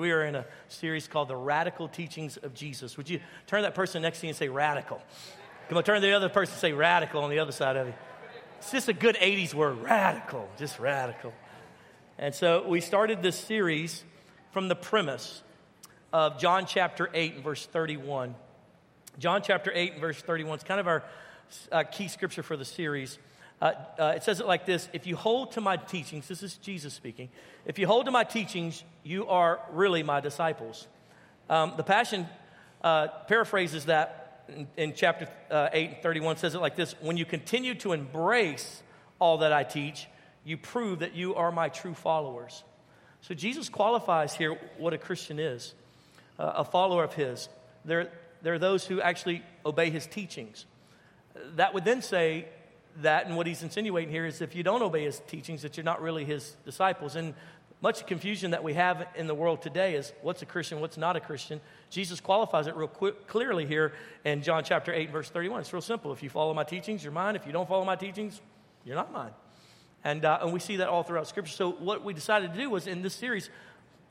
We are in a series called The Radical Teachings of Jesus. Would you turn that person next to you and say radical? Come on, turn to the other person and say radical on the other side of you. It's just a good 80s word, radical, just radical. And so we started this series from the premise of John chapter 8 and verse 31. John chapter 8 and verse 31 is kind of our uh, key scripture for the series. Uh, uh, it says it like this If you hold to my teachings, this is Jesus speaking, if you hold to my teachings, you are really my disciples. Um, the Passion uh, paraphrases that in, in chapter uh, 8 and 31, says it like this When you continue to embrace all that I teach, you prove that you are my true followers. So Jesus qualifies here what a Christian is uh, a follower of his. There, there are those who actually obey his teachings. That would then say that, and what he's insinuating here is if you don't obey his teachings, that you're not really his disciples. And much confusion that we have in the world today is what's a Christian, what's not a Christian. Jesus qualifies it real quick, clearly here in John chapter 8, verse 31. It's real simple. If you follow my teachings, you're mine. If you don't follow my teachings, you're not mine. And, uh, and we see that all throughout Scripture. So, what we decided to do was in this series,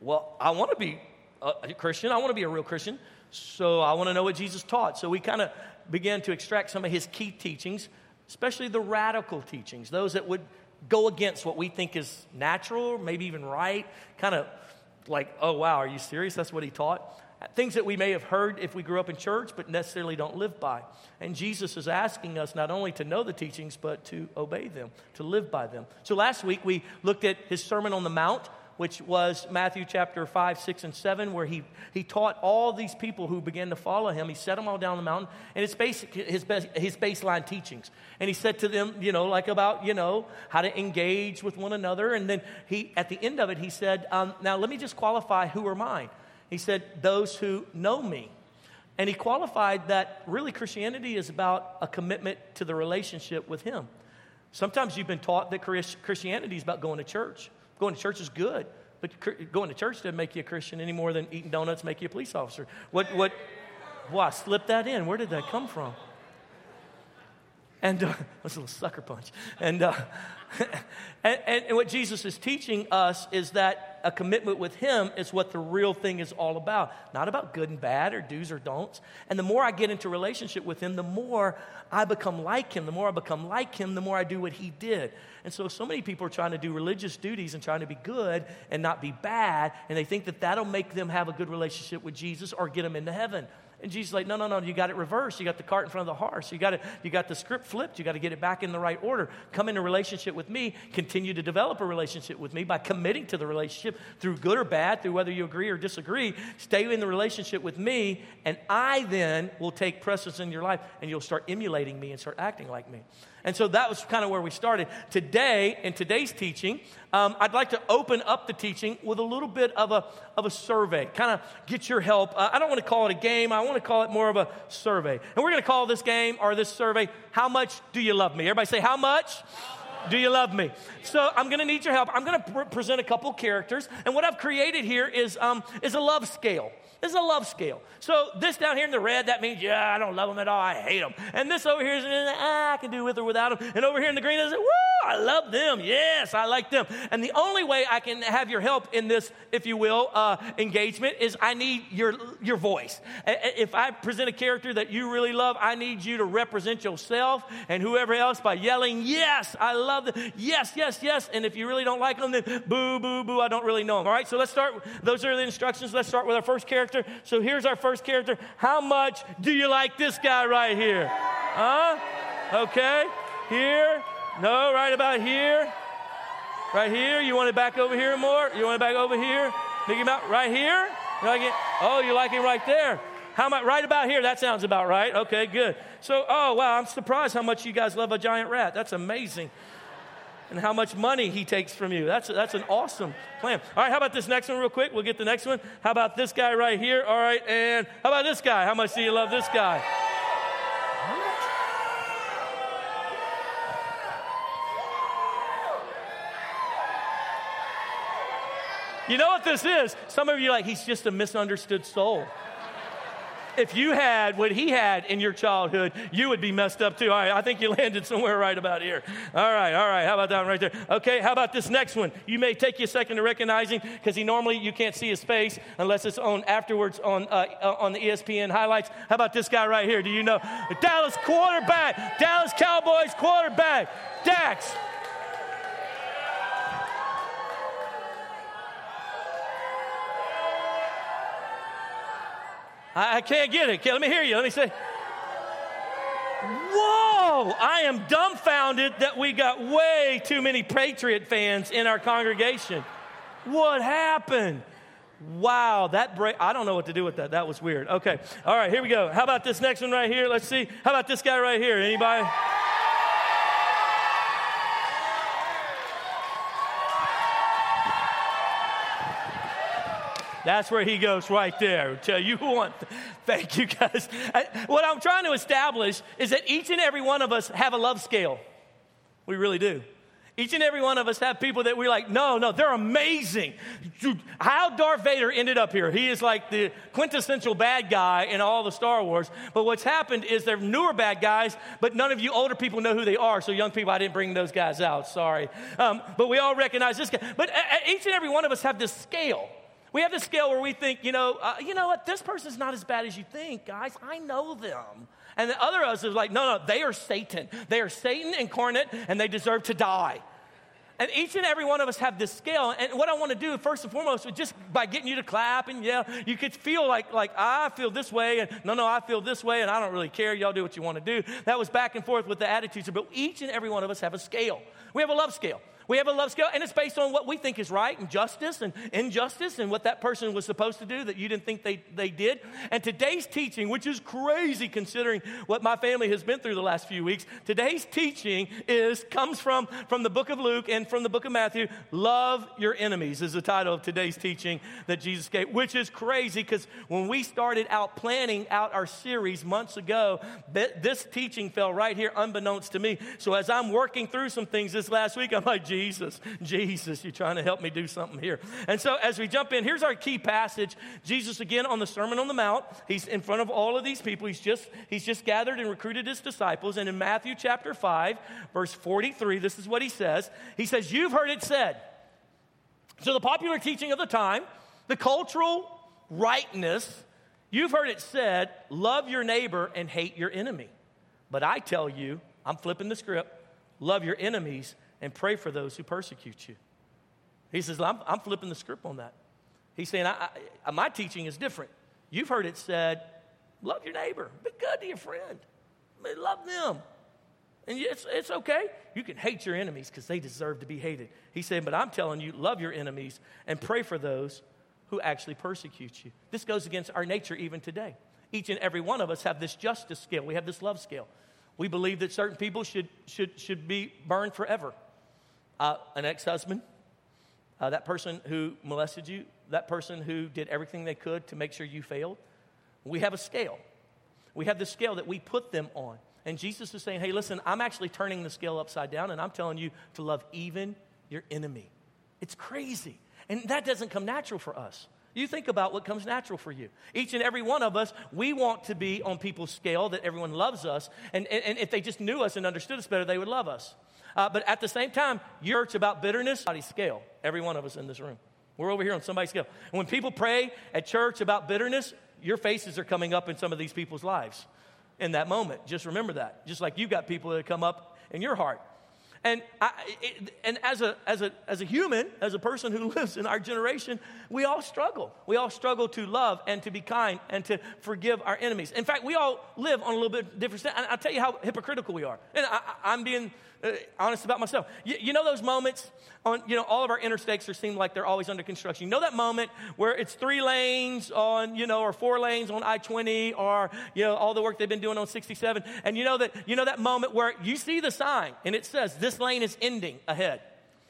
well, I want to be a Christian, I want to be a real Christian. So, I want to know what Jesus taught. So, we kind of began to extract some of his key teachings especially the radical teachings, those that would go against what we think is natural, maybe even right, kind of like, oh, wow, are you serious? That's what he taught. Things that we may have heard if we grew up in church, but necessarily don't live by. And Jesus is asking us not only to know the teachings, but to obey them, to live by them. So last week we looked at his Sermon on the Mount, which was Matthew chapter 5, 6, and 7, where he, he taught all these people who began to follow him. He set them all down the mountain, and it's basic, his, his baseline teachings. And he said to them, you know, like about, you know, how to engage with one another. And then he, at the end of it, he said, um, now let me just qualify who are mine. He said, those who know me. And he qualified that really Christianity is about a commitment to the relationship with him. Sometimes you've been taught that Christianity is about going to church. Going to church is good, but going to church doesn't make you a Christian any more than eating donuts make you a police officer. What, what, why, slip that in. Where did that come from? And uh, that's a little sucker punch. And, uh, and, and, what Jesus is teaching us is that a commitment with Him is what the real thing is all about. Not about good and bad or do's or don'ts. And the more I get into relationship with Him, the more I become like Him. The more I become like Him, the more I do what He did. And so, so many people are trying to do religious duties and trying to be good and not be bad. And they think that that'll make them have a good relationship with Jesus or get them into heaven. And Jesus is like, no, no, no, you got it reversed. You got the cart in front of the horse. You got, it, you got the script flipped. You got to get it back in the right order. Come in a relationship with me. Continue to develop a relationship with me by committing to the relationship through good or bad, through whether you agree or disagree. Stay in the relationship with me, and I then will take precedence in your life, and you'll start emulating me and start acting like me. And so that was kind of where we started. Today, in today's teaching, um, I'd like to open up the teaching with a little bit of a, of a survey, kind of get your help. Uh, I don't want to call it a game, I want to call it more of a survey. And we're going to call this game or this survey, How Much Do You Love Me? Everybody say, How much? Do you love me? So I'm going to need your help. I'm going to pr- present a couple characters, and what I've created here is um, is a love scale. It's a love scale. So this down here in the red, that means, yeah, I don't love them at all. I hate them. And this over here is, ah, I can do with or without them. And over here in the green, is, woo, I love them. Yes, I like them. And the only way I can have your help in this, if you will, uh, engagement is I need your, your voice. If I present a character that you really love, I need you to represent yourself and whoever else by yelling, yes, I love them. Yes, yes, yes. And if you really don't like them, then boo, boo, boo, I don't really know them. All right, so let's start. Those are the instructions. Let's start with our first character character. So here's our first character. How much do you like this guy right here? Huh? Okay. Here. No, right about here. Right here. You want it back over here more? You want it back over here? Mickey Mouse. Right here? You like it? Oh, you like it right there. How much? Right about here. That sounds about right. Okay, good. So, oh wow, I'm surprised how much you guys love a giant rat. That's amazing and how much money he takes from you. That's, that's an awesome plan. All right, how about this next one, real quick? We'll get the next one. How about this guy right here? All right, and how about this guy? How much do you love this guy? You know what this is? Some of you like, he's just a misunderstood soul. If you had what he had in your childhood, you would be messed up too. All right, I think you landed somewhere right about here. All right, all right. How about that one right there? Okay, how about this next one? You may take you a second to recognize him because he normally you can't see his face unless it's on afterwards on uh, uh on the ESPN highlights. How about this guy right here? Do you know Dallas quarterback, Dallas Cowboys quarterback, Dak? I, I can't get it. Let me hear you. Let me say, Whoa, I am dumbfounded that we got way too many Patriot fans in our congregation. What happened? Wow, that break, I don't know what to do with that. That was weird. Okay, all right, here we go. How about this next one right here? Let's see. How about this guy right here? Anybody? That's where he goes right there. Tell you what, thank you guys. What I'm trying to establish is that each and every one of us have a love scale. We really do. Each and every one of us have people that we're like, no, no, they're amazing. How Darth Vader ended up here, he is like the quintessential bad guy in all the Star Wars. But what's happened is they're newer bad guys, but none of you older people know who they are. So, young people, I didn't bring those guys out. Sorry. Um, but we all recognize this guy. But each and every one of us have this scale. We have this scale where we think, you know, uh, you know what, this person's not as bad as you think, guys. I know them. And the other of us is like, no, no, they are Satan. They are Satan incarnate and they deserve to die. And each and every one of us have this scale. And what I want to do, first and foremost, just by getting you to clap and yeah, you could feel like, like I feel this way, and no, no, I feel this way, and I don't really care. Y'all do what you want to do. That was back and forth with the attitudes. But each and every one of us have a scale. We have a love scale. We have a love scale, and it's based on what we think is right and justice and injustice and what that person was supposed to do that you didn't think they, they did. And today's teaching, which is crazy considering what my family has been through the last few weeks, today's teaching is comes from, from the book of Luke and from the book of Matthew. Love your enemies is the title of today's teaching that Jesus gave, which is crazy because when we started out planning out our series months ago, this teaching fell right here unbeknownst to me. So as I'm working through some things this last week, I'm like, Jesus, Jesus, Jesus, you're trying to help me do something here. And so as we jump in, here's our key passage. Jesus again on the Sermon on the Mount. He's in front of all of these people. He's just he's just gathered and recruited his disciples. And in Matthew chapter 5, verse 43, this is what he says. He says, You've heard it said. So the popular teaching of the time, the cultural rightness, you've heard it said, love your neighbor and hate your enemy. But I tell you, I'm flipping the script, love your enemies and pray for those who persecute you. He says, I'm, I'm flipping the script on that. He's saying, I, I, my teaching is different. You've heard it said, love your neighbor, be good to your friend, love them. And it's, it's okay. You can hate your enemies because they deserve to be hated. He said, but I'm telling you, love your enemies and pray for those who actually persecute you. This goes against our nature even today. Each and every one of us have this justice scale. We have this love scale. We believe that certain people should, should, should be burned forever uh, an ex husband, uh, that person who molested you, that person who did everything they could to make sure you failed. We have a scale. We have the scale that we put them on. And Jesus is saying, hey, listen, I'm actually turning the scale upside down and I'm telling you to love even your enemy. It's crazy. And that doesn't come natural for us. You think about what comes natural for you. Each and every one of us, we want to be on people's scale that everyone loves us. And, and, and if they just knew us and understood us better, they would love us. Uh, but at the same time, your church about bitterness, somebody's scale. Every one of us in this room. We're over here on somebody's scale. And when people pray at church about bitterness, your faces are coming up in some of these people's lives in that moment. Just remember that. Just like you've got people that come up in your heart. And, I, it, and as, a, as, a, as a human, as a person who lives in our generation, we all struggle. We all struggle to love and to be kind and to forgive our enemies. In fact, we all live on a little bit different. And I'll tell you how hypocritical we are. And I, I'm being Uh, honest about myself. You, you, know those moments on, you know, all of our interstates are seem like they're always under construction. You know that moment where it's three lanes on, you know, or four lanes on I-20 or, you know, all the work they've been doing on 67. And you know that, you know that moment where you see the sign and it says this lane is ending ahead,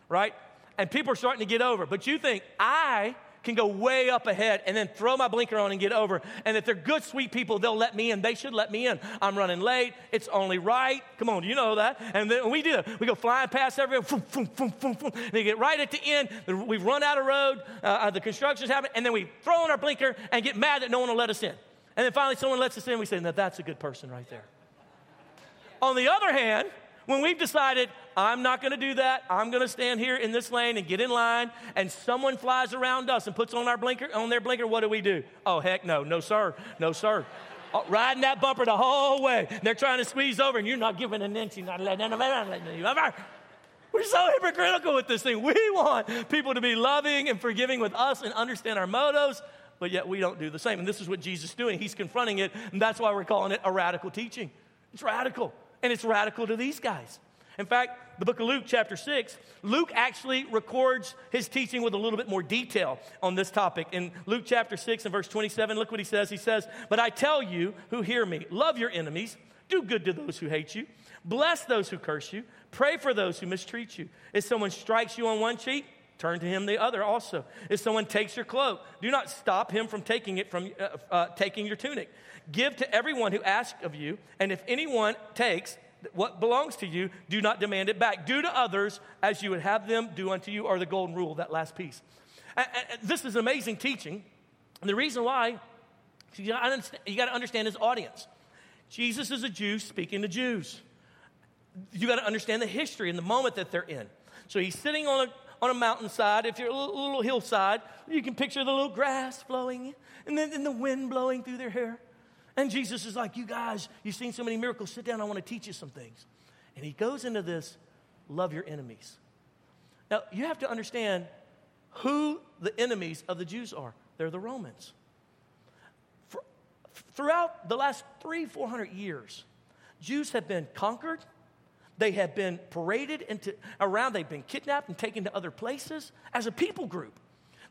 right? And people are starting to get over. But you think, I can go way up ahead and then throw my blinker on and get over. And if they're good, sweet people, they'll let me in. They should let me in. I'm running late. It's only right. Come on, you know that. And then we do that. We go flying past everyone. Boom, boom, boom, boom, boom. And they get right at the end. We've run out of road. Uh, uh, the construction's happening. And then we throw in our blinker and get mad that no one will let us in. And then finally, someone lets us in, we say, Now that's a good person right there. On the other hand, when we've decided, I'm not going to do that, I'm going to stand here in this lane and get in line, and someone flies around us and puts on our blinker, on their blinker, what do we do? Oh, heck no, no, sir, no, sir. Oh, riding that bumper the whole way. They're trying to squeeze over, and you're not giving an inch. You're not letting them. We're so hypocritical with this thing. We want people to be loving and forgiving with us and understand our motives, but yet we don't do the same. And this is what Jesus is doing. He's confronting it, and that's why we're calling it a radical teaching. It's radical, and it's radical to these guys. In fact, the book of Luke, chapter 6, Luke actually records his teaching with a little bit more detail on this topic. In Luke chapter 6 and verse 27, look what he says. He says, But I tell you who hear me, love your enemies, do good to those who hate you, bless those who curse you, pray for those who mistreat you. If someone strikes you on one cheek, turn to him the other also. If someone takes your cloak, do not stop him from taking it from uh, uh, taking your tunic. Give to everyone who asks of you, and if anyone takes, what belongs to you, do not demand it back. Do to others as you would have them do unto you, or the golden rule, that last piece. And, and this is amazing teaching. And the reason why, you got to understand his audience. Jesus is a Jew speaking to Jews. You got to understand the history and the moment that they're in. So he's sitting on a, on a mountainside. If you're a little, little hillside, you can picture the little grass flowing and then and the wind blowing through their hair. And Jesus is like, You guys, you've seen so many miracles. Sit down, I want to teach you some things. And he goes into this love your enemies. Now, you have to understand who the enemies of the Jews are. They're the Romans. For, throughout the last three, four hundred years, Jews have been conquered. They have been paraded into, around. They've been kidnapped and taken to other places as a people group.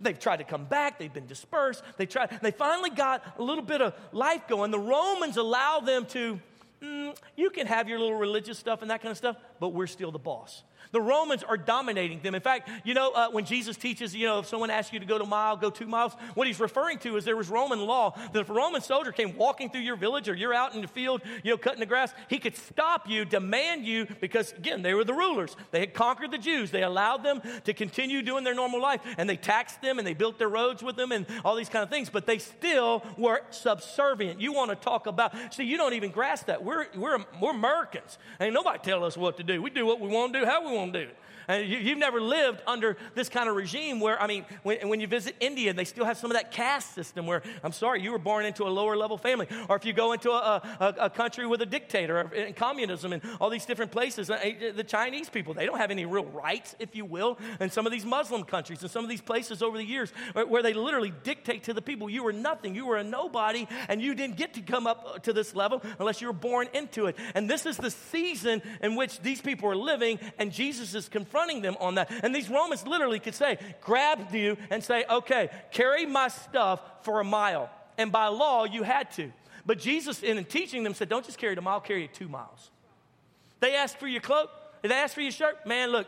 They've tried to come back, they've been dispersed. They tried, they finally got a little bit of life going. The Romans allow them to, mm, you can have your little religious stuff and that kind of stuff, but we're still the boss. The Romans are dominating them. In fact, you know, uh, when Jesus teaches, you know, if someone asks you to go to a mile, go two miles, what he's referring to is there was Roman law that if a Roman soldier came walking through your village or you're out in the field, you know, cutting the grass, he could stop you, demand you, because again, they were the rulers. They had conquered the Jews. They allowed them to continue doing their normal life, and they taxed them and they built their roads with them and all these kind of things, but they still were subservient. You want to talk about, see, you don't even grasp that. We're, we're, we're Americans. Ain't nobody tell us what to do. We do what we want to do, how we want to do it. And you, have never lived under this kind of regime where, I mean, when, when you visit India, they still have some of that caste system where, I'm sorry, you were born into a lower level family. Or if you go into a, a, a country with a dictator and communism and all these different places, uh, the Chinese people, they don't have any real rights, if you will. And some of these Muslim countries and some of these places over the years where they literally dictate to the people, you were nothing, you were a nobody, and you didn't get to come up to this level unless you were born into it. And this is the season in which these people are living, and Jesus is confronting them on that. And these Romans literally could say, grab you and say, okay, carry my stuff for a mile. And by law, you had to. But Jesus, in teaching them, said, don't just carry it a mile, carry it two miles. They asked for your cloak, they asked for your shirt. Man, look,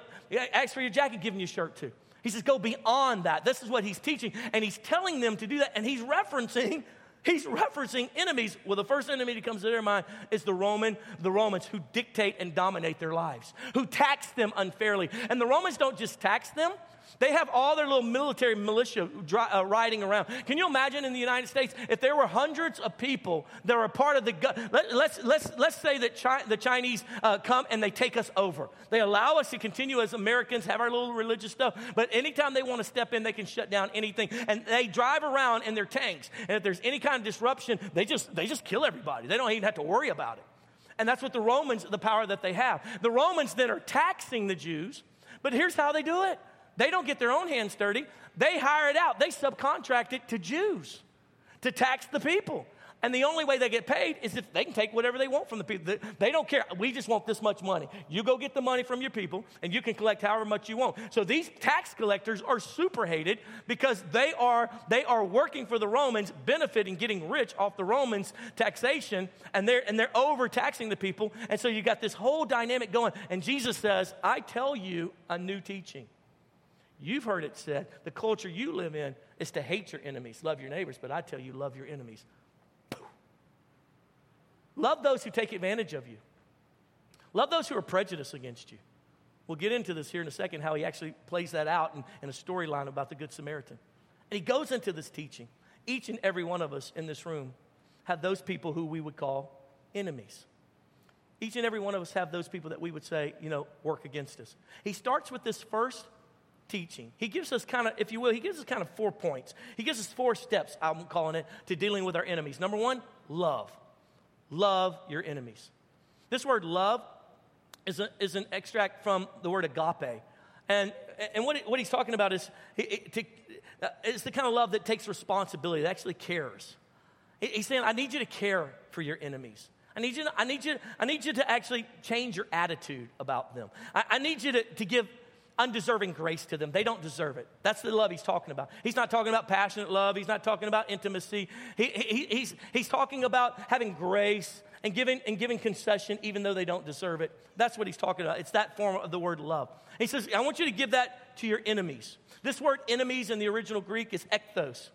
ask for your jacket, give them your shirt too. He says, go beyond that. This is what he's teaching. And he's telling them to do that. And he's referencing He's referencing enemies. Well, the first enemy that comes to their mind is the Roman, the Romans who dictate and dominate their lives, who tax them unfairly. And the Romans don't just tax them, they have all their little military militia uh, riding around. Can you imagine in the United States if there were hundreds of people that are part of the let, us let's, let's, let's say that Chi- the Chinese uh, come and they take us over. They allow us to continue as Americans, have our little religious stuff, but anytime they want to step in, they can shut down anything. And they drive around in their tanks. And if there's any kind of disruption, they just, they just kill everybody. They don't even have to worry about it. And that's what the Romans, the power that they have. The Romans then are taxing the Jews, but here's how they do it they don't get their own hands dirty. They hire it out. They subcontract it to Jews to tax the people. And the only way they get paid is if they can take whatever they want from the people. They don't care. We just want this much money. You go get the money from your people, and you can collect however much you want. So these tax collectors are super hated because they are they are working for the Romans, benefiting, getting rich off the Romans' taxation, and they're and they're overtaxing the people. And so you got this whole dynamic going. And Jesus says, "I tell you a new teaching." You've heard it said, the culture you live in is to hate your enemies, love your neighbors, but I tell you, love your enemies. Love those who take advantage of you. Love those who are prejudiced against you. We'll get into this here in a second, how he actually plays that out in, in a storyline about the Good Samaritan. And he goes into this teaching. Each and every one of us in this room have those people who we would call enemies. Each and every one of us have those people that we would say, you know, work against us. He starts with this first teaching. He gives us kind of, if you will, he gives us kind of four points. He gives us four steps, I'm calling it, to dealing with our enemies. Number one, love. Love your enemies. This word love is, a, is an extract from the word agape. And, and what, what he's talking about is to, uh, it's the kind of love that takes responsibility, that actually cares. He's saying, I need you to care for your enemies. I need you to, I need you, I need you to actually change your attitude about them. I, I need you to, to give undeserving grace to them. They don't deserve it. That's the love he's talking about. He's not talking about passionate love. He's not talking about intimacy. He, he, he's, he's talking about having grace and giving, and giving concession even though they don't deserve it. That's what he's talking about. It's that form of the word love. He says, I want you to give that to your enemies. This word enemies in the original Greek is echthros.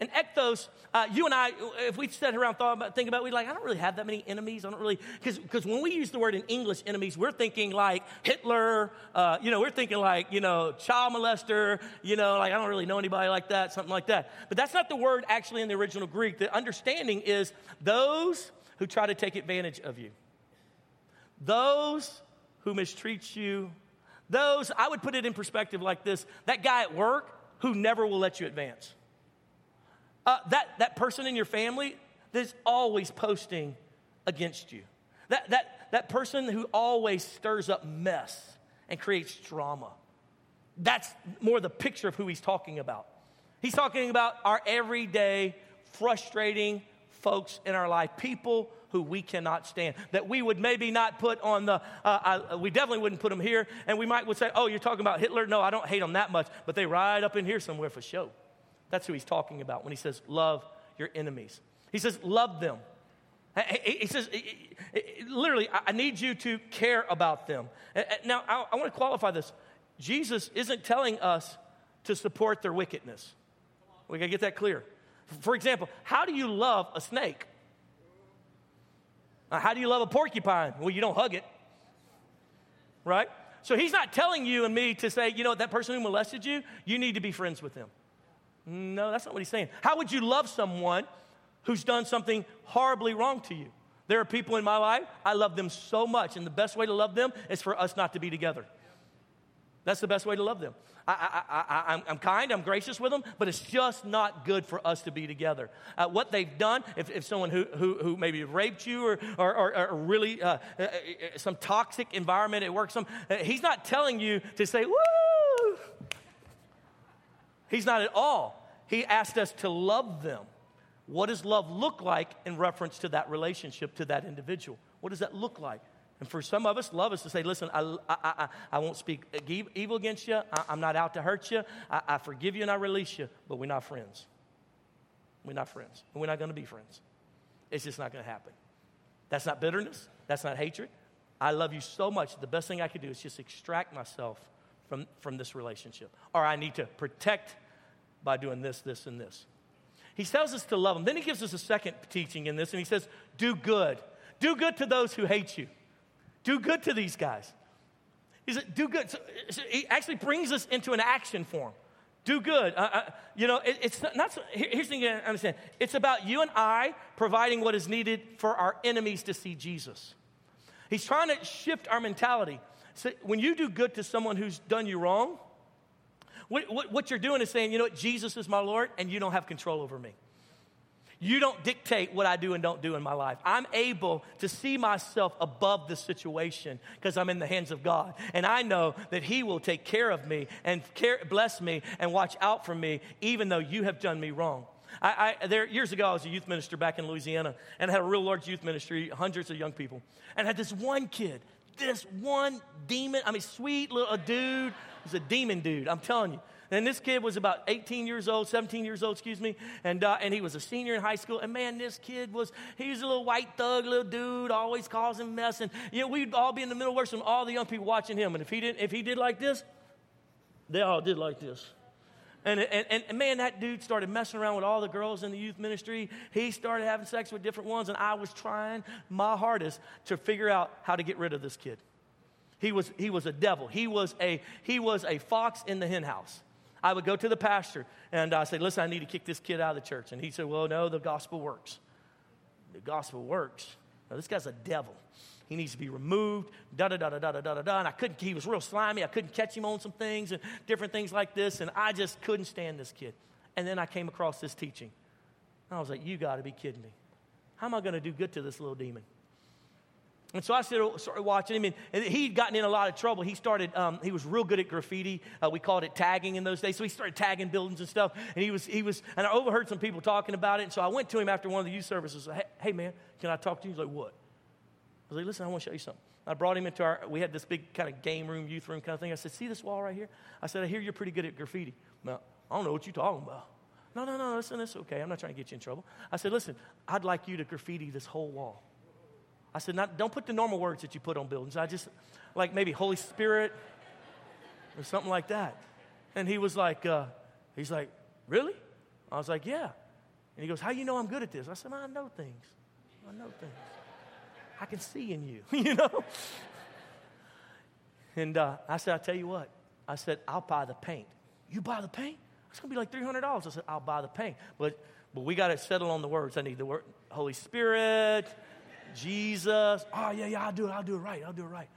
And echthros, uh, you and I, if we sat around thought about, think about, it, we like, I don't really have that many enemies. I don't really, because when we use the word in English, enemies, we're thinking like Hitler, uh, you know, we're thinking like, you know, child molester, you know, like I don't really know anybody like that, something like that. But that's not the word actually in the original Greek. The understanding is those who try to take advantage of you, those who mistreat you, those, I would put it in perspective like this that guy at work who never will let you advance uh, that, that person in your family that's always posting against you. That, that, that person who always stirs up mess and creates drama. That's more the picture of who he's talking about. He's talking about our everyday, frustrating folks in our life, people who we cannot stand, that we would maybe not put on the, uh, I, we definitely wouldn't put them here, and we might would say, oh, you're talking about Hitler? No, I don't hate them that much, but they ride up in here somewhere for show. That's who he's talking about when he says, Love your enemies. He says, Love them. He says, literally, I need you to care about them. Now, I want to qualify this. Jesus isn't telling us to support their wickedness. We got to get that clear. For example, how do you love a snake? How do you love a porcupine? Well, you don't hug it, right? So he's not telling you and me to say, you know, that person who molested you, you need to be friends with them. No, that's not what he's saying. How would you love someone who's done something horribly wrong to you? There are people in my life, I love them so much, and the best way to love them is for us not to be together. That's the best way to love them. I, am kind, I'm gracious with them, but it's just not good for us to be together. Uh, what they've done, if, if someone who, who, who, maybe raped you or, or, or, or really uh, uh, uh some toxic environment at work, some, uh, he's not telling you to say, woo, He's not at all. He asked us to love them. What does love look like in reference to that relationship, to that individual? What does that look like? And for some of us, love is to say, listen, I, I, I, I won't speak evil against you. I, am not out to hurt you. I, I forgive you and I release you, but we're not friends. We're not friends. We're not going to be friends. It's just not going to happen. That's not bitterness. That's not hatred. I love you so much. The best thing I could do is just extract myself from, from this relationship. Or I need to protect by doing this, this, and this. He tells us to love them. Then he gives us a second teaching in this, and he says, Do good. Do good to those who hate you. Do good to these guys. He said, Do good. So, so he actually brings us into an action form. Do good. Uh, uh, you know, it, it's not, not so, here, here's the thing to understand it's about you and I providing what is needed for our enemies to see Jesus. He's trying to shift our mentality. So when you do good to someone who's done you wrong, what, what, what, you're doing is saying, you know what, Jesus is my Lord, and you don't have control over me. You don't dictate what I do and don't do in my life. I'm able to see myself above the situation because I'm in the hands of God. And I know that He will take care of me and care, bless me and watch out for me, even though you have done me wrong. I, I, there, years ago, I was a youth minister back in Louisiana and had a real large youth ministry, hundreds of young people. And had this one kid, this one demon, I mean, sweet little dude, He's a demon dude, I'm telling you. And this kid was about 18 years old, 17 years old, excuse me, and, uh, and he was a senior in high school. And man, this kid was, he was a little white thug, little dude, always causing mess. And, you know, we'd all be in the middle of worship, all the young people watching him. And if he, didn't, if he did like this, they all did like this. And, and, and, man, that dude started messing around with all the girls in the youth ministry. He started having sex with different ones, and I was trying my hardest to figure out how to get rid of this kid. He was, he was a devil. He was a, he was a fox in the henhouse. I would go to the pastor and I say, Listen, I need to kick this kid out of the church. And he said, Well, no, the gospel works. the gospel works. Now, this guy's a devil. He needs to be removed, da da da da da da da da. And I couldn't, he was real slimy. I couldn't catch him on some things and different things like this. And I just couldn't stand this kid. And then I came across this teaching. I was like, you got to be kidding me. How am I going to do good to this little demon? And so I started watching him, and he'd gotten in a lot of trouble. He started, um, he was real good at graffiti. Uh, we called it tagging in those days. So he started tagging buildings and stuff. And he was, he was, and I overheard some people talking about it. And so I went to him after one of the youth services. Hey, hey man, can I talk to you? He's like, what? I was like, listen, I want to show you something. I brought him into our, we had this big kind of game room, youth room kind of thing. I said, see this wall right here? I said, I hear you're pretty good at graffiti. Now, I don't know what you're talking about. No, no, no, listen, it's okay. I'm not trying to get you in trouble. I said, listen, I'd like you to graffiti this whole wall. I said, not, don't put the normal words that you put on buildings. I just, like maybe Holy Spirit or something like that. And he was like, uh, he's like, really? I was like, yeah. And he goes, how you know I'm good at this? I said, I know things. I know things. I can see in you, you know? And uh, I said, I'll tell you what. I said, I'll buy the paint. You buy the paint? It's going to be like $300. I said, I'll buy the paint. But, but we got to settle on the words. I need the word Holy Spirit, Jesus. Oh, yeah, yeah, I'll do it. I'll do it right. I'll do it right.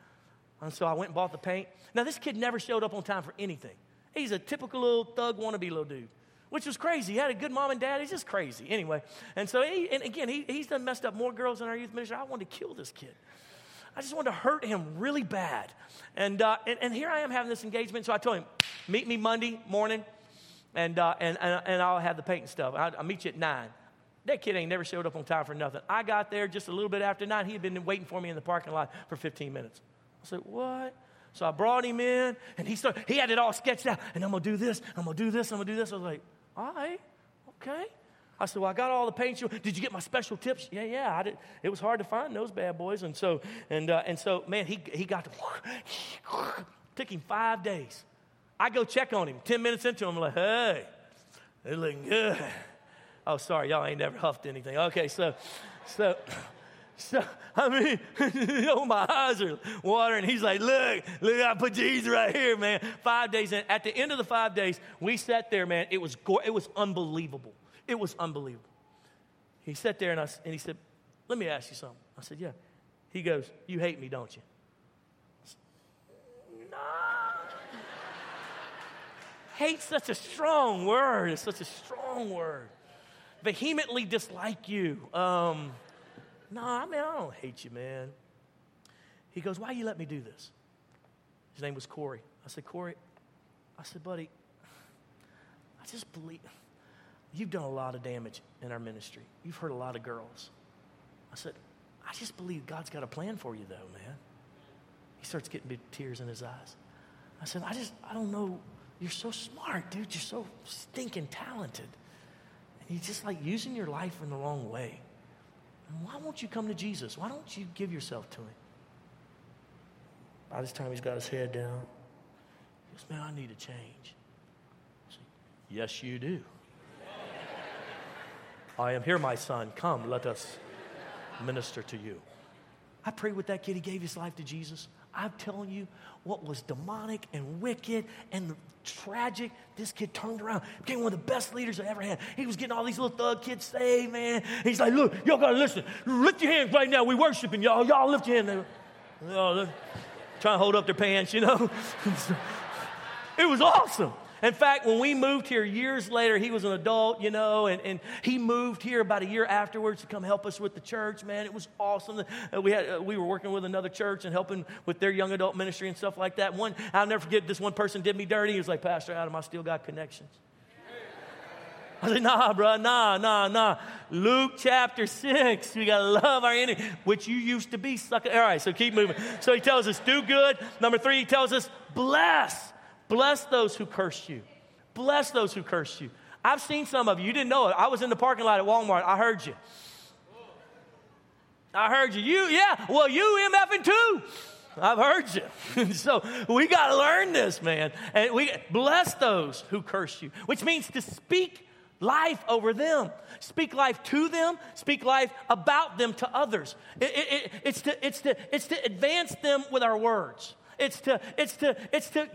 And so I went and bought the paint. Now, this kid never showed up on time for anything. He's a typical little thug wannabe little dude, which was crazy. He had a good mom and dad. He's just crazy. Anyway, and so, he, and again, he, he's done messed up more girls in our youth ministry. I wanted to kill this kid. I just wanted to hurt him really bad. And, uh, and, and here I am having this engagement. So I told him, meet me Monday morning, and, uh, and, and, and, I'll have the paint and stuff. I'll, I'll meet you at 9. That kid ain't never showed up on time for nothing. I got there just a little bit after 9. He had been waiting for me in the parking lot for 15 minutes. I said, What? So I brought him in, and he started, he had it all sketched out. And I'm gonna do this, I'm gonna do this, I'm gonna do this. I was like, all right, okay. I said, well, I got all the paint. You, did you get my special tips? Yeah, yeah. I did. It was hard to find those bad boys, and so and uh, and so, man, he he got to. took him five days. I go check on him. Ten minutes into him, I'm like, hey, they're looking good. Oh, sorry, y'all ain't never huffed anything. Okay, so, so, so, I mean, oh, my eyes are watering. He's like, look, look, I put Jesus right here, man. Five days in. At the end of the five days, we sat there, man. It was, go- it was unbelievable. It was unbelievable. He sat there and, I, and he said, let me ask you something. I said, yeah. He goes, you hate me, don't you? Nah. Hate's such a strong word. It's such a strong word vehemently dislike you. Um, no, I mean, I don't hate you, man. He goes, Why you let me do this? His name was Corey. I said, Corey, I said, buddy, I just believe you've done a lot of damage in our ministry. You've hurt a lot of girls. I said, I just believe God's got a plan for you, though, man. He starts getting big tears in his eyes. I said, I just, I don't know. You're so smart, dude. You're so stinking talented. And just like using your life in the wrong way. And why won't you come to Jesus? Why don't you give yourself to Him? By this time, he's got his head down. He goes, Man, I need a change. Yes, you do. I am here, my son. Come, let us minister to you. I prayed with that kid. He gave his life to Jesus. I'm telling you, what was demonic and wicked and tragic, this kid turned around, became one of the best leaders I ever had. He was getting all these little thug kids saved, man. He's like, look, y'all gotta listen. Lift your hands right now. We worshiping y'all. Y'all lift your hands. Y'all trying to hold up their pants, you know. it was awesome. In fact, when we moved here years later, he was an adult, you know, and, and he moved here about a year afterwards to come help us with the church, man. It was awesome. Uh, we, had, uh, we were working with another church and helping with their young adult ministry and stuff like that. One, I'll never forget, this one person did me dirty. He was like, Pastor Adam, I still got connections. I said, nah, bro, nah, nah, nah. Luke chapter 6, we got to love our enemy, which you used to be sucker. All right, so keep moving. So he tells us, do good. Number three, he tells us, bless. Bless those who curse you. Bless those who curse you. I've seen some of you. You didn't know it. I was in the parking lot at Walmart. I heard you. I heard you. You, yeah. Well, you MFing too. I've heard you. so we got to learn this, man. And we bless those who curse you, which means to speak life over them. Speak life to them, speak life about them to others. It, it, it, it's, to, it's, to, it's to advance them with our words. It's to, it's to, it's to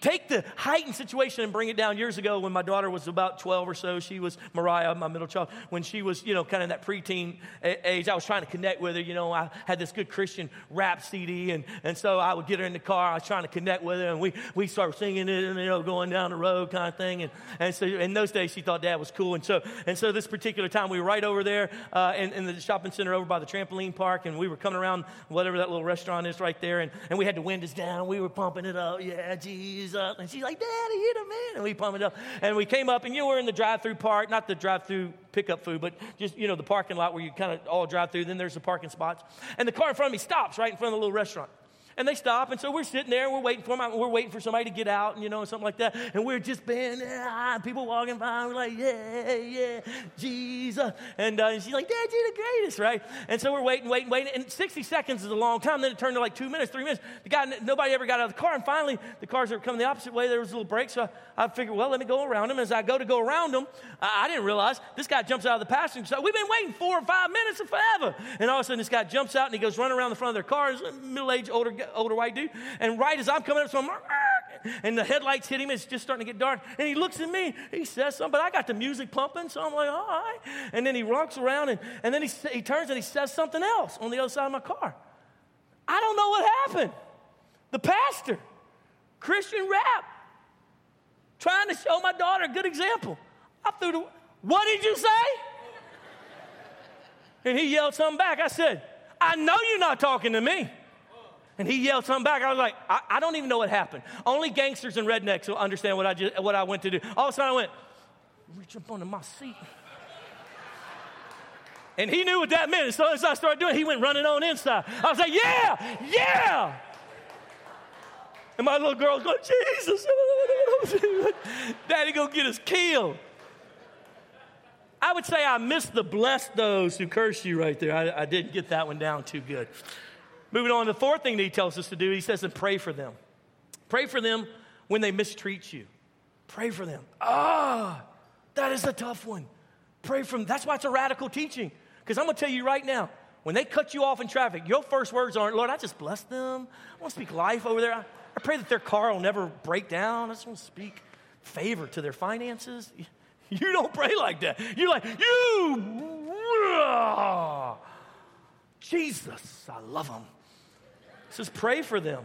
take the heightened situation and bring it down. Years ago, when my daughter was about 12 or so, she was Mariah, my middle child. When she was, you know, kind of that preteen age, I was trying to connect with her. You know, I had this good Christian rap CD, and, and so I would get her in the car. I was trying to connect with her, and we, we started singing it, and, you know, going down the road kind of thing. And, and so in those days, she thought dad was cool. And so, and so this particular time, we were right over there uh, in, in the shopping center over by the trampoline park, and we were coming around whatever that little restaurant is right there, and, and we had the windows down. We were pumping it up. Yeah, Jesus. And she's like, Daddy, you're the man. And we pump it up. And we came up, and you were in the drive through part, not the drive through pickup food, but just, you know, the parking lot where you kind of all drive through. Then there's the parking spots. And the car in front of me stops right in front of the little restaurant. And they stop, and so we're sitting there, we're waiting for them, we're waiting for somebody to get out, and you know, something like that. And we're just being, yeah, people walking by, we're like, yeah, yeah, Jesus. And, uh, and she's like, Dad, you're the greatest, right? And so we're waiting, waiting, waiting. And 60 seconds is a long time. Then it turned to like two minutes, three minutes. The guy, nobody ever got out of the car. And finally, the cars are coming the opposite way. There was a little break, so I, I figured, well, let me go around them. As I go to go around them, I, I didn't realize this guy jumps out of the passenger side. We've been waiting four or five minutes or forever. And all of a sudden, this guy jumps out and he goes running around the front of their car. He's a middle-aged, older, older white dude. And right as I'm coming up to him, and the headlights hit him, it's just starting to get dark. And he looks at me, he says something, but I got the music pumping, so I'm like, all right. And then he rocks around, and, and then he, he turns and he says something else on the other side of my car. I don't know what happened. The pastor, Christian rap, trying to show my daughter a good example. I threw the, what did you say? And he yelled something back. I said, I know you're not talking to me. And he yelled something back. I was like, I, I, don't even know what happened. Only gangsters and rednecks will understand what I, just, what I went to do. All of a sudden I went, reach up onto my seat. And he knew what that meant. So as I started doing it, he went running on inside. I was like, yeah, yeah. And my little girl's going, Jesus, Daddy gonna get us killed. I would say I missed the bless those who curse you right there. I, I didn't get that one down too good. Moving on, the fourth thing that he tells us to do, he says, and pray for them. Pray for them when they mistreat you. Pray for them. Ah, that is a tough one. Pray for them. That's why it's a radical teaching. Because I'm going to tell you right now, when they cut you off in traffic, your first words aren't, Lord, I just bless them. I want to speak life over there. I, I pray that their car will never break down. I just want to speak favor to their finances. You don't pray like that. You're like, you, Jesus, I love them says, pray for them.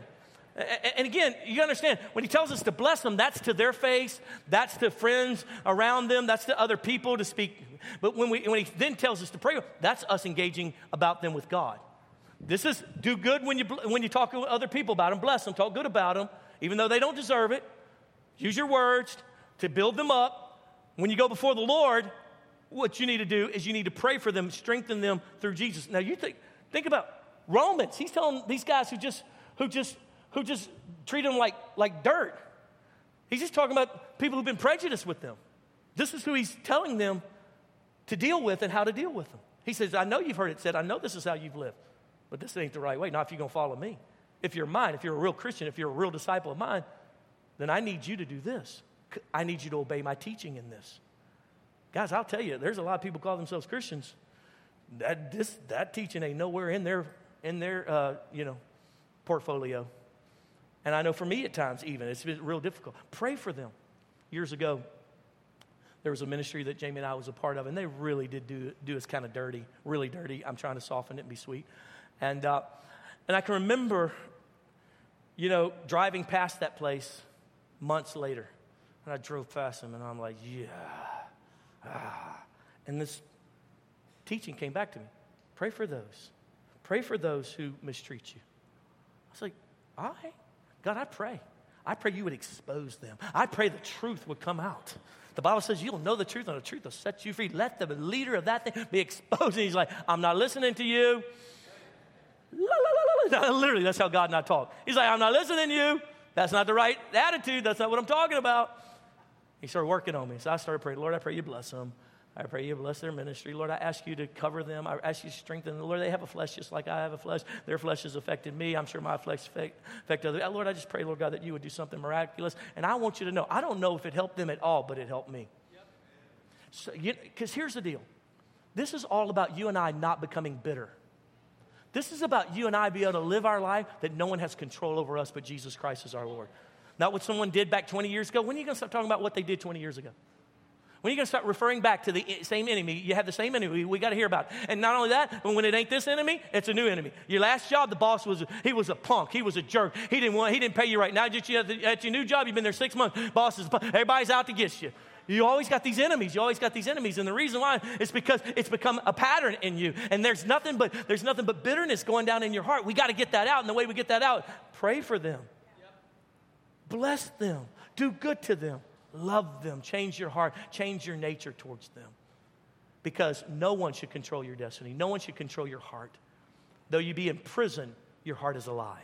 And again, you understand, when he tells us to bless them, that's to their face, that's to friends around them, that's to other people to speak. But when, we, when he then tells us to pray, that's us engaging about them with God. This is do good when you, when you talk to other people about them, bless them, talk good about them, even though they don't deserve it. Use your words to build them up. When you go before the Lord, what you need to do is you need to pray for them, strengthen them through Jesus. Now, you think, think about Romans. He's telling these guys who just who just who just treat them like like dirt. He's just talking about people who've been prejudiced with them. This is who he's telling them to deal with and how to deal with them. He says, I know you've heard it said, I know this is how you've lived, but this ain't the right way. Not if you're going to follow me. If you're mine, if you're a real Christian, if you're a real disciple of mine, then I need you to do this. I need you to obey my teaching in this. Guys, I'll tell you, there's a lot of people call themselves Christians. That, this, that teaching ain't nowhere in their in their, uh, you know, portfolio. And I know for me at times, even, it's been real difficult. Pray for them. Years ago, there was a ministry that Jamie and I was a part of, and they really did do, do us kind of dirty, really dirty. I'm trying to soften it and be sweet. And, uh, and I can remember, you know, driving past that place months later. And I drove past them, and I'm like, yeah. Ah. And this teaching came back to me. Pray for those Pray for those who mistreat you. I was like, right. God, I pray. I pray you would expose them. I pray the truth would come out. The Bible says you'll know the truth, and the truth will set you free. Let the leader of that thing be exposed. And he's like, I'm not listening to you. La, la, la, Literally, that's how God and I talk. He's like, I'm not listening to you. That's not the right attitude. That's not what I'm talking about. He started working on me. So I started praying, Lord, I pray you bless them. I pray you bless their ministry. Lord, I ask you to cover them. I ask you to strengthen them. Lord, they have a flesh just like I have a flesh. Their flesh has affected me. I'm sure my flesh affected others. Uh, Lord, I just pray, Lord God, that you would do something miraculous. And I want you to know, I don't know if it helped them at all, but it helped me. Because so, here's the deal this is all about you and I not becoming bitter. This is about you and I being able to live our life that no one has control over us but Jesus Christ is our Lord. Not what someone did back 20 years ago. When are you going to stop talking about what they did 20 years ago? When are you going to start referring back to the same enemy? You have the same enemy. We got to hear about it. And not only that, but when it ain't this enemy, it's a new enemy. Your last job, the boss was he was a punk. He was a jerk. He didn't want. He didn't pay you right. Now that you at, your new job, you've been there six months. Boss is everybody's out to get you. You always got these enemies. You always got these enemies. And the reason why is because it's become a pattern in you. And there's nothing but there's nothing but bitterness going down in your heart. We got to get that out. And the way we get that out, pray for them. Bless them. Do good to them. Love them. Change your heart. Change your nature towards them. Because no one should control your destiny. No one should control your heart. Though you be in prison, your heart is alive.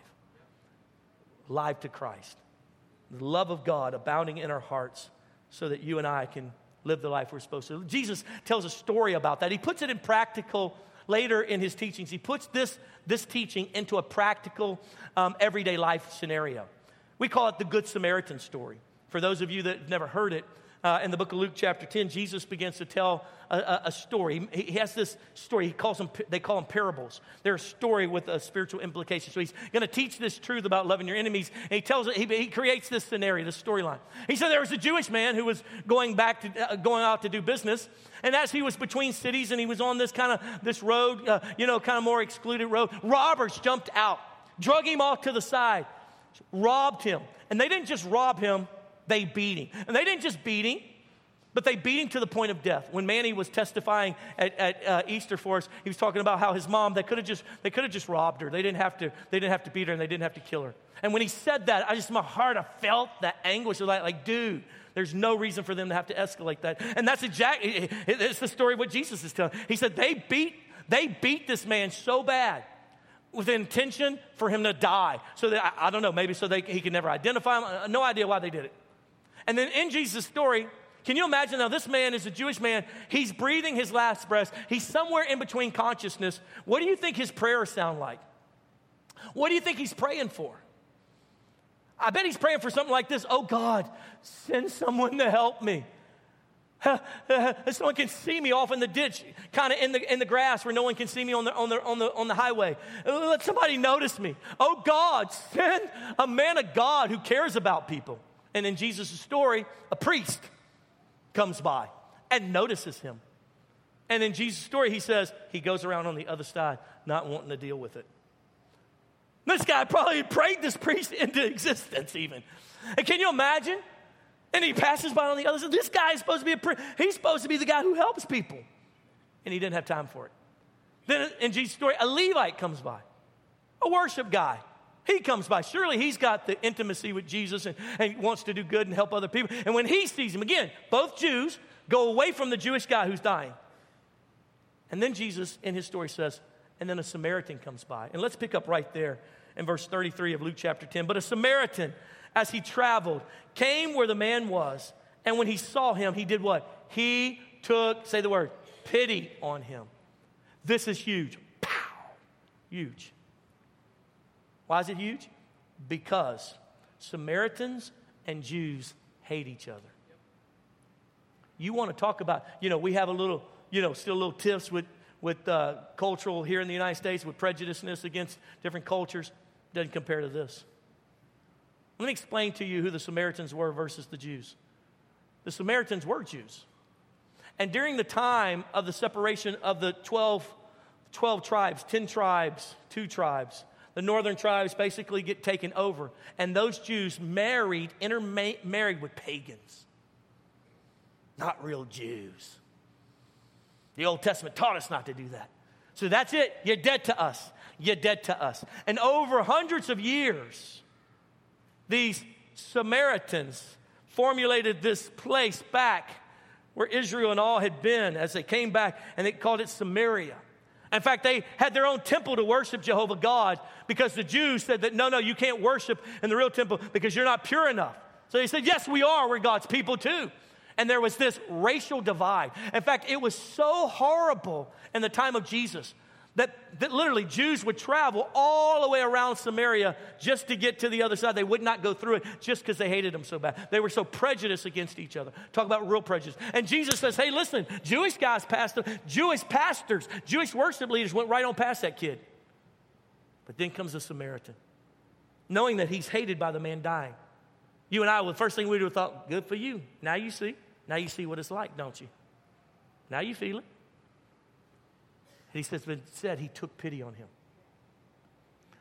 Live to Christ. The love of God abounding in our hearts so that you and I can live the life we're supposed to. Jesus tells a story about that. He puts it in practical later in his teachings. He puts this, this teaching into a practical, um, everyday life scenario. We call it the Good Samaritan story. For those of you that have never heard it, uh, in the book of Luke, chapter 10, Jesus begins to tell a, a, a story. He, he, has this story. He calls them, they call them parables. They're a story with a spiritual implication. So he's going to teach this truth about loving your enemies. And he tells it, he, he creates this scenario, this storyline. He said there was a Jewish man who was going back to, uh, going out to do business. And as he was between cities and he was on this kind of, this road, uh, you know, kind of more excluded road, robbers jumped out, drug him off to the side, robbed him. And they didn't just rob him, they beat him. And they didn't just beat him, but they beat him to the point of death. When Manny was testifying at, at uh, Easter for us, he was talking about how his mom, they could have just, they could have just robbed her. They didn't, have to, they didn't have to beat her and they didn't have to kill her. And when he said that, I just, my heart, I felt that anguish of like, like, dude, there's no reason for them to have to escalate that. And that's exactly, it's the story of what Jesus is telling. He said they beat, they beat this man so bad with intention for him to die. So that, I, I don't know, maybe so they, he could never identify him. No idea why they did it. And then in Jesus' story, can you imagine now? This man is a Jewish man. He's breathing his last breath. He's somewhere in between consciousness. What do you think his prayers sound like? What do you think he's praying for? I bet he's praying for something like this Oh God, send someone to help me. Someone can see me off in the ditch, kind of in the, in the grass where no one can see me on the, on, the, on, the, on the highway. Let somebody notice me. Oh God, send a man of God who cares about people. And in Jesus' story, a priest comes by and notices him. And in Jesus' story, he says he goes around on the other side, not wanting to deal with it. This guy probably prayed this priest into existence, even. And can you imagine? And he passes by on the other side. This guy is supposed to be a priest. He's supposed to be the guy who helps people. And he didn't have time for it. Then in Jesus' story, a Levite comes by, a worship guy. He comes by. Surely he's got the intimacy with Jesus and, and wants to do good and help other people. And when he sees him, again, both Jews go away from the Jewish guy who's dying. And then Jesus, in his story, says, and then a Samaritan comes by. And let's pick up right there in verse 33 of Luke chapter 10. But a Samaritan, as he traveled, came where the man was. And when he saw him, he did what? He took, say the word, pity on him. This is huge. Pow! Huge. Why is it huge? Because Samaritans and Jews hate each other. You want to talk about, you know, we have a little, you know, still a little tiffs with, with uh, cultural here in the United States with prejudiceness against different cultures. Doesn't compare to this. Let me explain to you who the Samaritans were versus the Jews. The Samaritans were Jews. And during the time of the separation of the 12, 12 tribes, 10 tribes, two tribes, the northern tribes basically get taken over. And those Jews married, intermarried with pagans, not real Jews. The Old Testament taught us not to do that. So that's it. You're dead to us. You're dead to us. And over hundreds of years, these Samaritans formulated this place back where Israel and all had been as they came back, and they called it Samaria. In fact, they had their own temple to worship Jehovah God because the Jews said that no, no, you can't worship in the real temple because you're not pure enough. So they said, yes, we are. We're God's people too. And there was this racial divide. In fact, it was so horrible in the time of Jesus that, that literally Jews would travel all the way around Samaria just to get to the other side. They would not go through it just because they hated them so bad. They were so prejudiced against each other. Talk about real prejudice. And Jesus says, hey, listen, Jewish guys passed them, Jewish pastors, Jewish worship leaders went right on past that kid. But then comes the Samaritan, knowing that he's hated by the man dying. You and I, the first thing we would have thought, good for you. Now you see. Now you see what it's like, don't you? Now you feel it. He says, but said he took pity on him.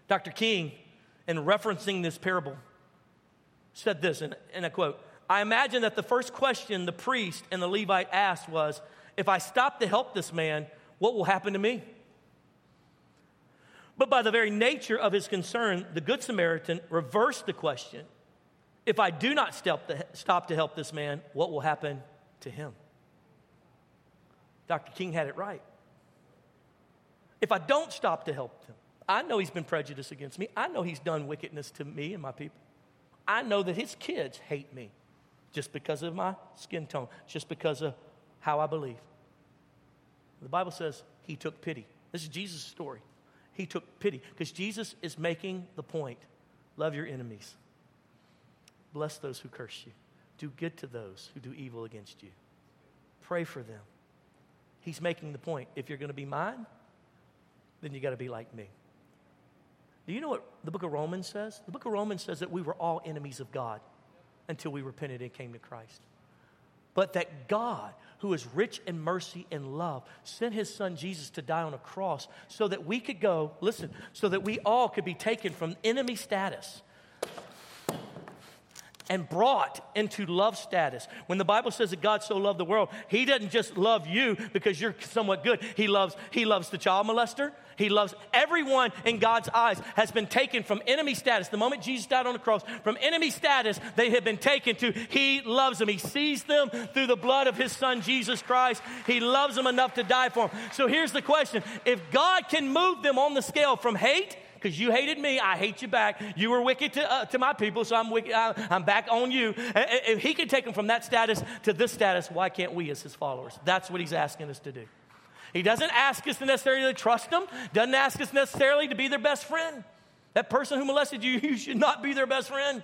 Dr. King, in referencing this parable, said this, and, and I quote, I imagine that the first question the priest and the Levite asked was, if I stop to help this man, what will happen to me? But by the very nature of his concern, the Good Samaritan reversed the question if I do not to, stop to help this man, what will happen to him? Dr. King had it right. If I don't stop to help him, I know he's been prejudiced against me. I know he's done wickedness to me and my people. I know that his kids hate me just because of my skin tone, just because of how I believe. The Bible says he took pity. This is Jesus' story. He took pity because Jesus is making the point love your enemies, bless those who curse you, do good to those who do evil against you, pray for them. He's making the point if you're going to be mine, then you got to be like me. Do you know what the book of Romans says? The book of Romans says that we were all enemies of God until we repented and came to Christ. But that God, who is rich in mercy and love, sent his son Jesus to die on a cross so that we could go, listen, so that we all could be taken from enemy status and brought into love status. When the Bible says that God so loved the world, he doesn't just love you because you're somewhat good. He loves he loves the child molester. He loves everyone in God's eyes has been taken from enemy status. The moment Jesus died on the cross, from enemy status, they have been taken to he loves them. He sees them through the blood of his son Jesus Christ. He loves them enough to die for them. So here's the question. If God can move them on the scale from hate because you hated me, I hate you back. You were wicked to, uh, to my people, so I'm, wicked, I, I'm back on you. If he can take them from that status to this status, why can't we as his followers? That's what he's asking us to do. He doesn't ask us necessarily to trust them, doesn't ask us necessarily to be their best friend. That person who molested you, you should not be their best friend.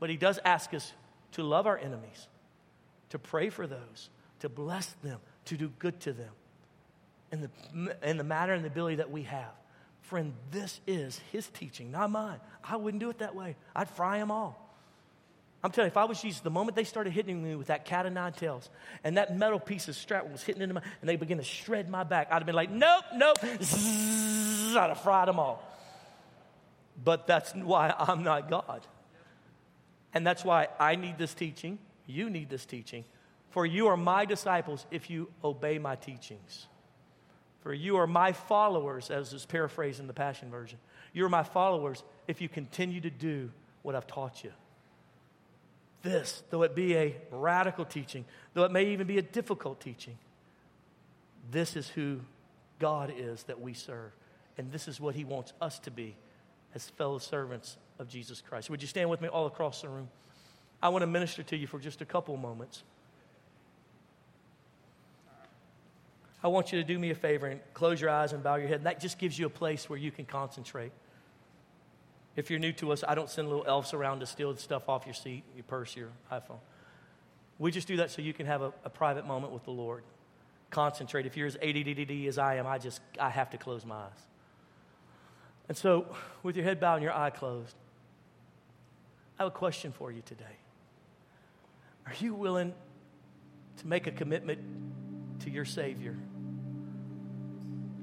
But he does ask us to love our enemies, to pray for those, to bless them, to do good to them in the, in the matter and the ability that we have. Friend, this is his teaching, not mine. I wouldn't do it that way. I'd fry them all. I'm telling you, if I was Jesus, the moment they started hitting me with that cat of nine tails and that metal piece of strap was hitting into my, and they began to shred my back, I'd have been like, nope, nope, Zzz, I'd have fried them all. But that's why I'm not God. And that's why I need this teaching. You need this teaching. For you are my disciples if you obey my teachings. For you are my followers, as is paraphrased in the Passion Version. You are my followers if you continue to do what I've taught you. This, though it be a radical teaching, though it may even be a difficult teaching, this is who God is that we serve. And this is what He wants us to be as fellow servants of Jesus Christ. Would you stand with me all across the room? I want to minister to you for just a couple moments. I want you to do me a favor and close your eyes and bow your head. That just gives you a place where you can concentrate. If you're new to us, I don't send little elves around to steal stuff off your seat, your purse, your iPhone. We just do that so you can have a, a private moment with the Lord. Concentrate. If you're as ADDD as I am, I just I have to close my eyes. And so, with your head bowed and your eye closed, I have a question for you today. Are you willing to make a commitment to your Savior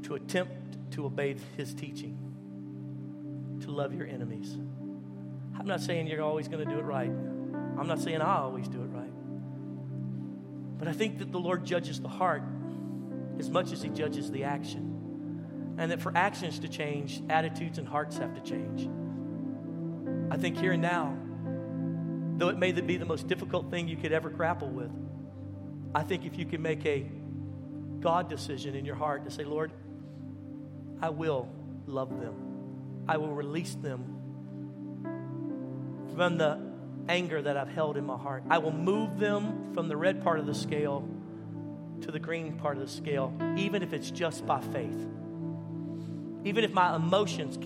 to attempt to obey His teaching, to love your enemies. I'm not saying you're always going to do it right. I'm not saying I always do it right. But I think that the Lord judges the heart as much as He judges the action. And that for actions to change, attitudes and hearts have to change. I think here and now, though it may be the most difficult thing you could ever grapple with, I think if you can make a God decision in your heart to say, Lord, I will love them. I will release them from the anger that I've held in my heart. I will move them from the red part of the scale to the green part of the scale, even if it's just by faith. Even if my emotions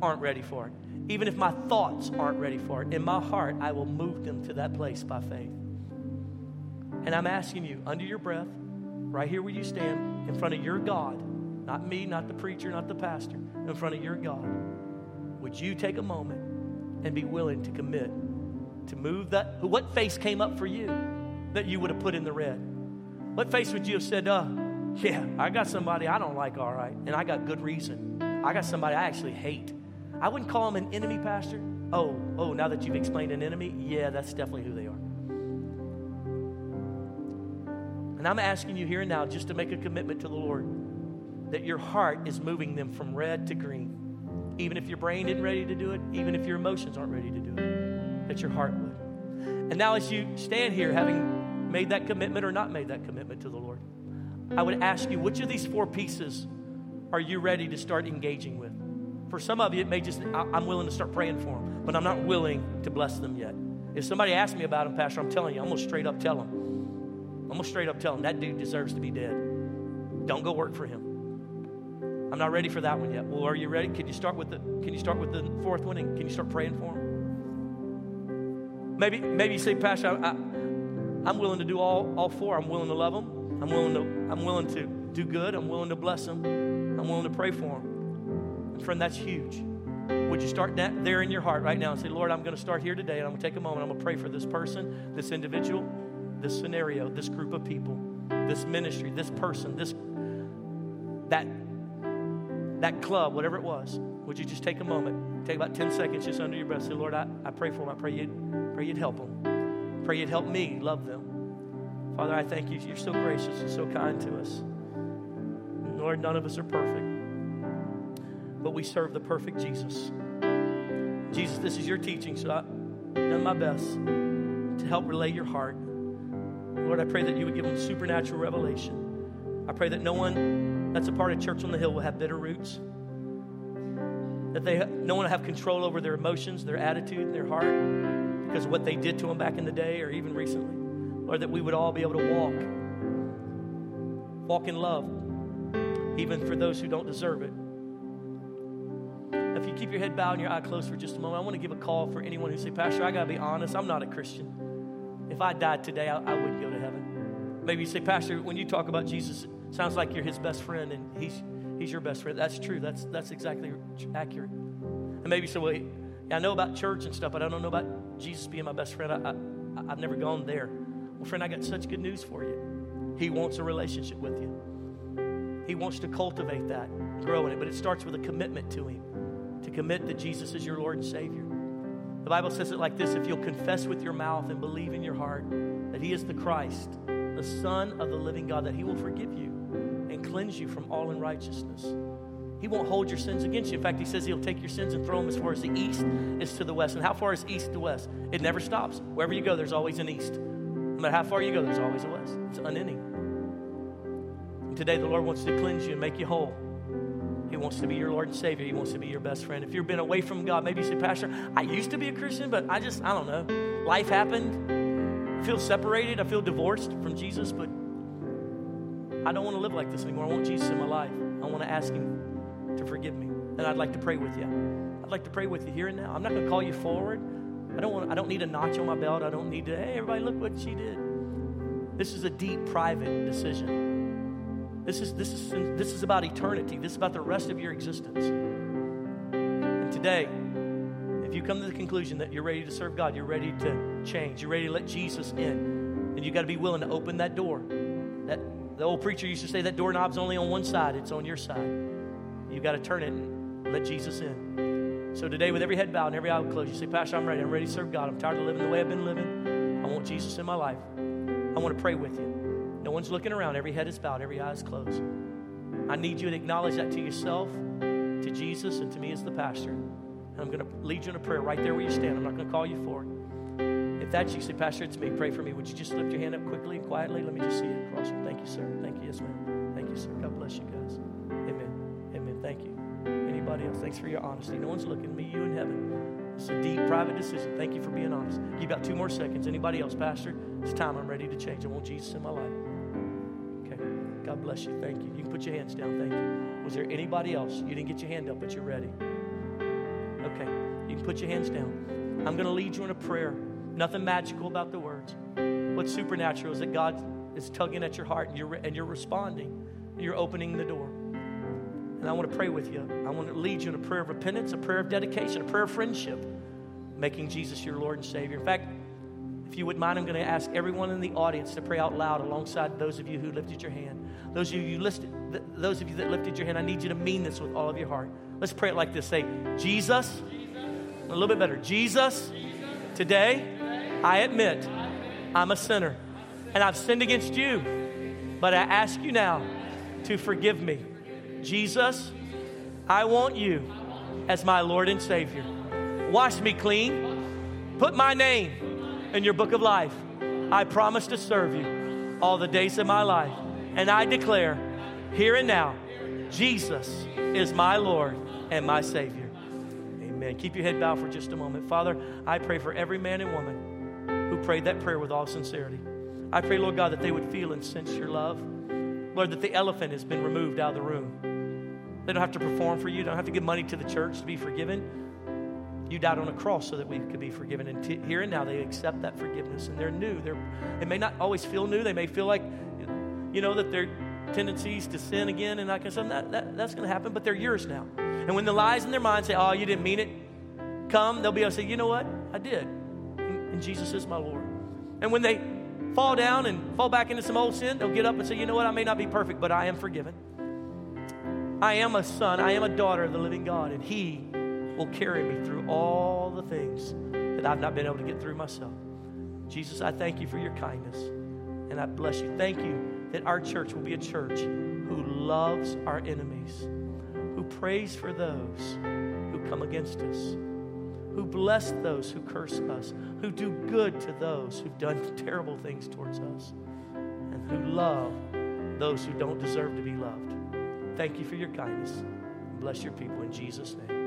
aren't ready for it. Even if my thoughts aren't ready for it. In my heart, I will move them to that place by faith. And I'm asking you, under your breath, right here where you stand, in front of your God, not me, not the preacher, not the pastor, in front of your God, would you take a moment and be willing to commit to move that? What face came up for you that you would have put in the red? What face would you have said, uh, yeah, I got somebody I don't like, all right, and I got good reason. I got somebody I actually hate. I wouldn't call them an enemy, Pastor. Oh, oh, now that you've explained an enemy, yeah, that's definitely who they are. And I'm asking you here and now just to make a commitment to the Lord that your heart is moving them from red to green. Even if your brain isn't ready to do it, even if your emotions aren't ready to do it, that your heart would. And now, as you stand here, having made that commitment or not made that commitment to the Lord, I would ask you, which of these four pieces are you ready to start engaging with? For some of you, it may just, I'm willing to start praying for them, but I'm not willing to bless them yet. If somebody asks me about them, Pastor, I'm telling you, I'm going to straight up tell them. I'm going to straight up tell them that dude deserves to be dead. Don't go work for him. I'm not ready for that one yet. Well, are you ready? Can you start with the Can you start with the fourth one and can you start praying for them? Maybe Maybe you say, Pastor, I, I, I'm willing to do all all four. I'm willing to love them. I'm willing to I'm willing to do good. I'm willing to bless them. I'm willing to pray for them. And friend, that's huge. Would you start that there in your heart right now and say, Lord, I'm going to start here today and I'm going to take a moment. I'm going to pray for this person, this individual, this scenario, this group of people, this ministry, this person, this that that club, whatever it was, would you just take a moment, take about 10 seconds just under your breath, say, Lord, I, I pray for them. I pray you'd, pray you'd help them. Pray you'd help me love them. Father, I thank you. You're so gracious and so kind to us. Lord, none of us are perfect, but we serve the perfect Jesus. Jesus, this is your teaching, so I've done my best to help relay your heart. Lord, I pray that you would give them supernatural revelation. I pray that no one that's a part of Church on the Hill will have bitter roots. That they no one will have control over their emotions, their attitude, their heart because what they did to them back in the day or even recently. Or that we would all be able to walk, walk in love, even for those who don't deserve it. If you keep your head bowed and your eye closed for just a moment, I want to give a call for anyone who say, Pastor, I got to be honest, I'm not a Christian. If I died today, I, I wouldn't go to heaven. Maybe you say, Pastor, when you talk about Jesus, Sounds like you're his best friend and he's, he's your best friend. That's true. That's, that's exactly accurate. And maybe you say, well, I know about church and stuff, but I don't know about Jesus being my best friend. I, I, I've never gone there. Well, friend, I got such good news for you. He wants a relationship with you. He wants to cultivate that, grow in it, but it starts with a commitment to Him, to commit that Jesus is your Lord and Savior. The Bible says it like this if you'll confess with your mouth and believe in your heart that He is the Christ, the Son of the living God, that He will forgive you cleanse you from all unrighteousness. He won't hold your sins against you. In fact, he says he'll take your sins and throw them as far as the east is to the west. And how far is east to west? It never stops. Wherever you go, there's always an east. No matter how far you go, there's always a west. It's unending. And today, the Lord wants to cleanse you and make you whole. He wants to be your Lord and Savior. He wants to be your best friend. If you've been away from God, maybe you say, Pastor, I used to be a Christian, but I just, I don't know. Life happened. I feel separated. I feel divorced from Jesus, but I don't want to live like this anymore. I want Jesus in my life. I want to ask Him to forgive me. And I'd like to pray with you. I'd like to pray with you here and now. I'm not going to call you forward. I don't want. I don't need a notch on my belt. I don't need to. Hey, everybody, look what she did. This is a deep, private decision. This is this is this is about eternity. This is about the rest of your existence. And today, if you come to the conclusion that you're ready to serve God, you're ready to change, you're ready to let Jesus in, then you got to be willing to open that door, the old preacher used to say that doorknob's only on one side, it's on your side. You've got to turn it and let Jesus in. So today, with every head bowed and every eye closed, you say, Pastor, I'm ready. I'm ready to serve God. I'm tired of living the way I've been living. I want Jesus in my life. I want to pray with you. No one's looking around. Every head is bowed, every eye is closed. I need you to acknowledge that to yourself, to Jesus, and to me as the pastor. And I'm going to lead you in a prayer right there where you stand. I'm not going to call you forward. If that's you, say, Pastor, it's me. Pray for me. Would you just lift your hand up quickly and quietly? Let me just see it across. Thank you, sir. Thank you. Yes, ma'am. Thank you, sir. God bless you guys. Amen. Amen. Thank you. Anybody else? Thanks for your honesty. No one's looking. Me, you, in heaven. It's a deep, private decision. Thank you for being honest. You got two more seconds. Anybody else, Pastor? It's time. I'm ready to change. I want Jesus in my life. Okay. God bless you. Thank you. You can put your hands down. Thank you. Was there anybody else? You didn't get your hand up, but you're ready. Okay. You can put your hands down. I'm going to lead you in a prayer. Nothing magical about the words. What's supernatural is that God is tugging at your heart and you're, and you're responding. And you're opening the door. And I want to pray with you. I want to lead you in a prayer of repentance, a prayer of dedication, a prayer of friendship, making Jesus your Lord and Savior. In fact, if you would mind, I'm going to ask everyone in the audience to pray out loud alongside those of you who lifted your hand. Those of you, listed, those of you that lifted your hand, I need you to mean this with all of your heart. Let's pray it like this. Say, Jesus, a little bit better. Jesus, today I admit I'm a sinner and I've sinned against you, but I ask you now to forgive me. Jesus, I want you as my Lord and Savior. Wash me clean. Put my name in your book of life. I promise to serve you all the days of my life. And I declare here and now, Jesus is my Lord and my Savior. Amen. Keep your head bowed for just a moment. Father, I pray for every man and woman who prayed that prayer with all sincerity. I pray, Lord God, that they would feel and sense your love. Lord, that the elephant has been removed out of the room. They don't have to perform for you, don't have to give money to the church to be forgiven. You died on a cross so that we could be forgiven. And t- here and now, they accept that forgiveness and they're new. They're, they may not always feel new. They may feel like, you know, that their tendencies to sin again and that kind of stuff, that, that, that's going to happen, but they're yours now. And when the lies in their mind say, oh, you didn't mean it, come, they'll be able to say, you know what? I did. And Jesus is my Lord. And when they fall down and fall back into some old sin, they'll get up and say, you know what? I may not be perfect, but I am forgiven. I am a son, I am a daughter of the living God, and He will carry me through all the things that I've not been able to get through myself. Jesus, I thank you for your kindness, and I bless you. Thank you that our church will be a church who loves our enemies, who prays for those who come against us who bless those who curse us, who do good to those who've done terrible things towards us, and who love those who don't deserve to be loved. Thank you for your kindness. Bless your people in Jesus' name.